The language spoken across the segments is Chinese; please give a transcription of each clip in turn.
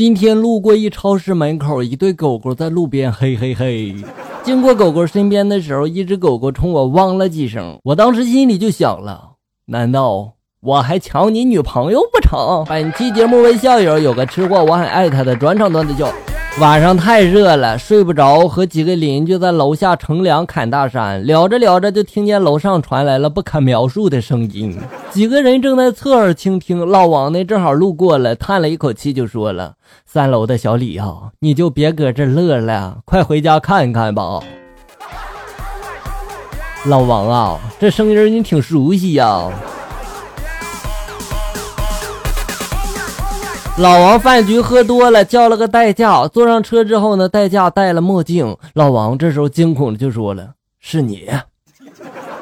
今天路过一超市门口，一对狗狗在路边嘿嘿嘿。经过狗狗身边的时候，一只狗狗冲我汪了几声，我当时心里就想了：难道我还抢你女朋友不成？本期节目为校友有个吃货，我很爱他的转场段子叫。晚上太热了，睡不着，和几个邻居在楼下乘凉侃大山，聊着聊着就听见楼上传来了不可描述的声音。几个人正在侧耳倾听，老王呢正好路过了，叹了一口气就说了：“三楼的小李啊，你就别搁这乐了，快回家看看吧。”老王啊，这声音你挺熟悉呀。老王饭局喝多了，叫了个代驾。坐上车之后呢，代驾戴了墨镜。老王这时候惊恐的就说了：“是你。”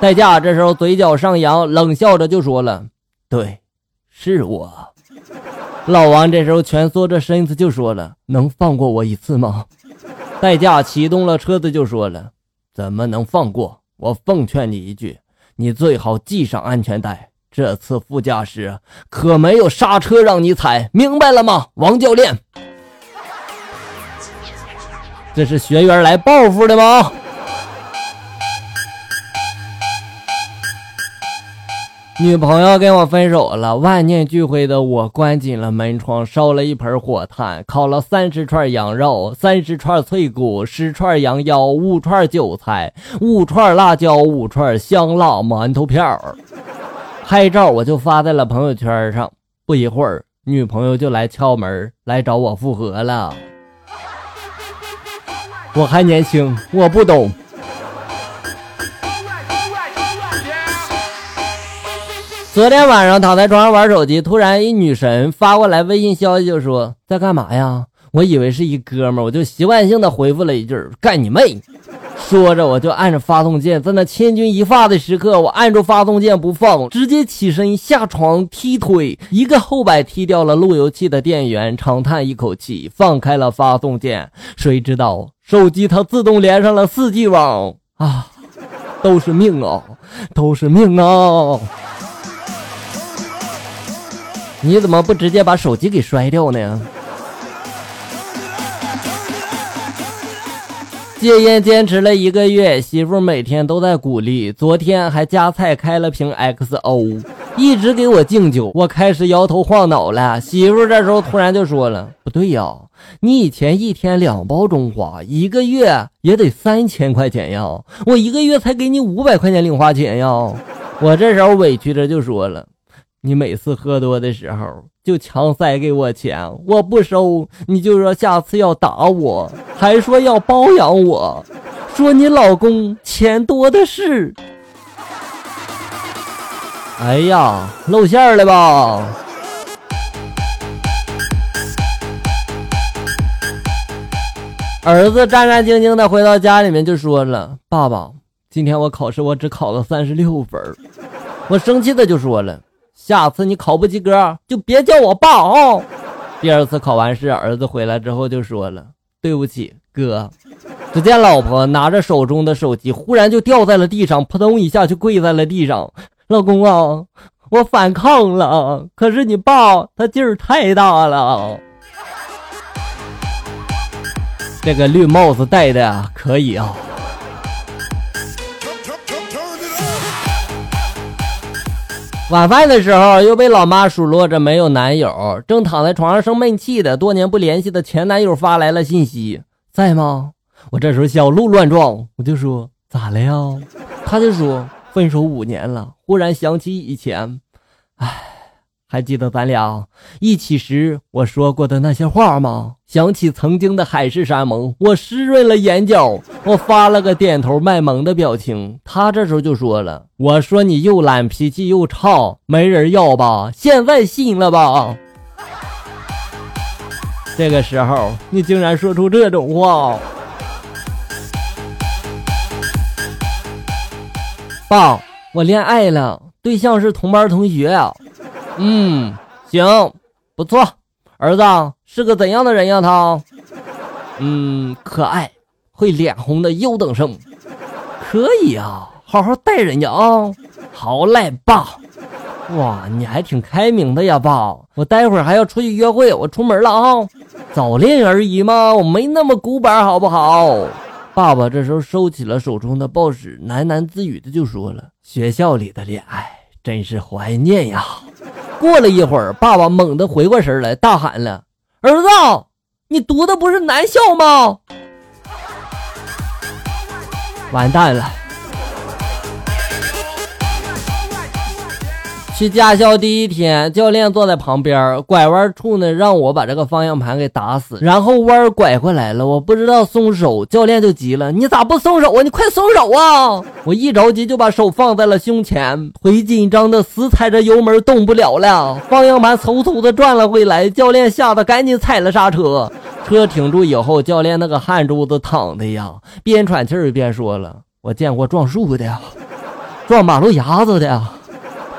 代驾这时候嘴角上扬，冷笑着就说了：“对，是我。”老王这时候蜷缩着身子就说了：“能放过我一次吗？”代驾启动了车子就说了：“怎么能放过？我奉劝你一句，你最好系上安全带。”这次副驾驶可没有刹车让你踩，明白了吗，王教练？这是学员来报复的吗？女朋友跟我分手了，万念俱灰的我关紧了门窗，烧了一盆火炭，烤了三十串羊肉，三十串脆骨，十串羊腰，五串韭菜，五串辣椒，五串香辣馒头片儿。拍照我就发在了朋友圈上，不一会儿女朋友就来敲门，来找我复合了。我还年轻，我不懂。昨天晚上躺在床上玩手机，突然一女神发过来微信消息，就说在干嘛呀？我以为是一哥们，我就习惯性的回复了一句干你妹。说着，我就按着发动键，在那千钧一发的时刻，我按住发动键不放，直接起身下床踢腿，一个后摆踢掉了路由器的电源，长叹一口气，放开了发动键。谁知道手机它自动连上了 4G 网啊！都是命啊，都是命啊！你怎么不直接把手机给摔掉呢？戒烟坚持了一个月，媳妇每天都在鼓励，昨天还夹菜开了瓶 XO，一直给我敬酒。我开始摇头晃脑了，媳妇这时候突然就说了：“不对呀，你以前一天两包中华，一个月也得三千块钱呀，我一个月才给你五百块钱零花钱呀。”我这时候委屈着就说了：“你每次喝多的时候。”就强塞给我钱，我不收，你就说下次要打我，还说要包养我，说你老公钱多的是。哎呀，露馅了吧？儿子战战兢兢的回到家里面就说了：“爸爸，今天我考试我只考了三十六分。”我生气的就说了。下次你考不及格，就别叫我爸哦。第二次考完试，儿子回来之后就说了：“对不起，哥。”只见老婆拿着手中的手机，忽然就掉在了地上，扑通一下就跪在了地上。老公啊，我反抗了，可是你爸他劲儿太大了。这个绿帽子戴的可以啊。晚饭的时候，又被老妈数落着没有男友，正躺在床上生闷气的多年不联系的前男友发来了信息，在吗？我这时候小鹿乱撞，我就说咋了呀？他就说分手五年了，忽然想起以前，唉。还记得咱俩一起时我说过的那些话吗？想起曾经的海誓山盟，我湿润了眼角，我发了个点头卖萌的表情。他这时候就说了：“我说你又懒，脾气又差，没人要吧？现在信了吧？”这个时候你竟然说出这种话，爸，我恋爱了，对象是同班同学。嗯，行，不错，儿子是个怎样的人呀？他，嗯，可爱，会脸红的优等生，可以啊，好好带人家啊。好嘞，爸。哇，你还挺开明的呀，爸。我待会儿还要出去约会，我出门了啊。早恋而已嘛，我没那么古板，好不好？爸爸这时候收起了手中的报纸，喃喃自语的就说了：“学校里的恋爱真是怀念呀。”过了一会儿，爸爸猛地回过神来，大喊了：“儿子，你读的不是南校吗？”完蛋了。去驾校第一天，教练坐在旁边，拐弯处呢，让我把这个方向盘给打死，然后弯拐过来了，我不知道松手，教练就急了：“你咋不松手啊？你快松手啊！”我一着急就把手放在了胸前，腿紧张的死踩着油门动不了了，方向盘嗖嗖的转了回来，教练吓得赶紧踩了刹车，车停住以后，教练那个汗珠子淌的呀，边喘气儿边说了：“我见过撞树的，撞马路牙子的。”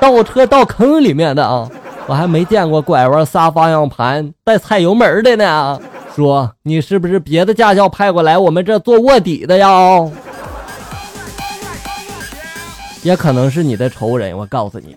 倒车倒坑里面的啊，我还没见过拐弯撒方向盘带踩油门的呢。说你是不是别的驾校派过来我们这做卧底的呀？也可能是你的仇人，我告诉你。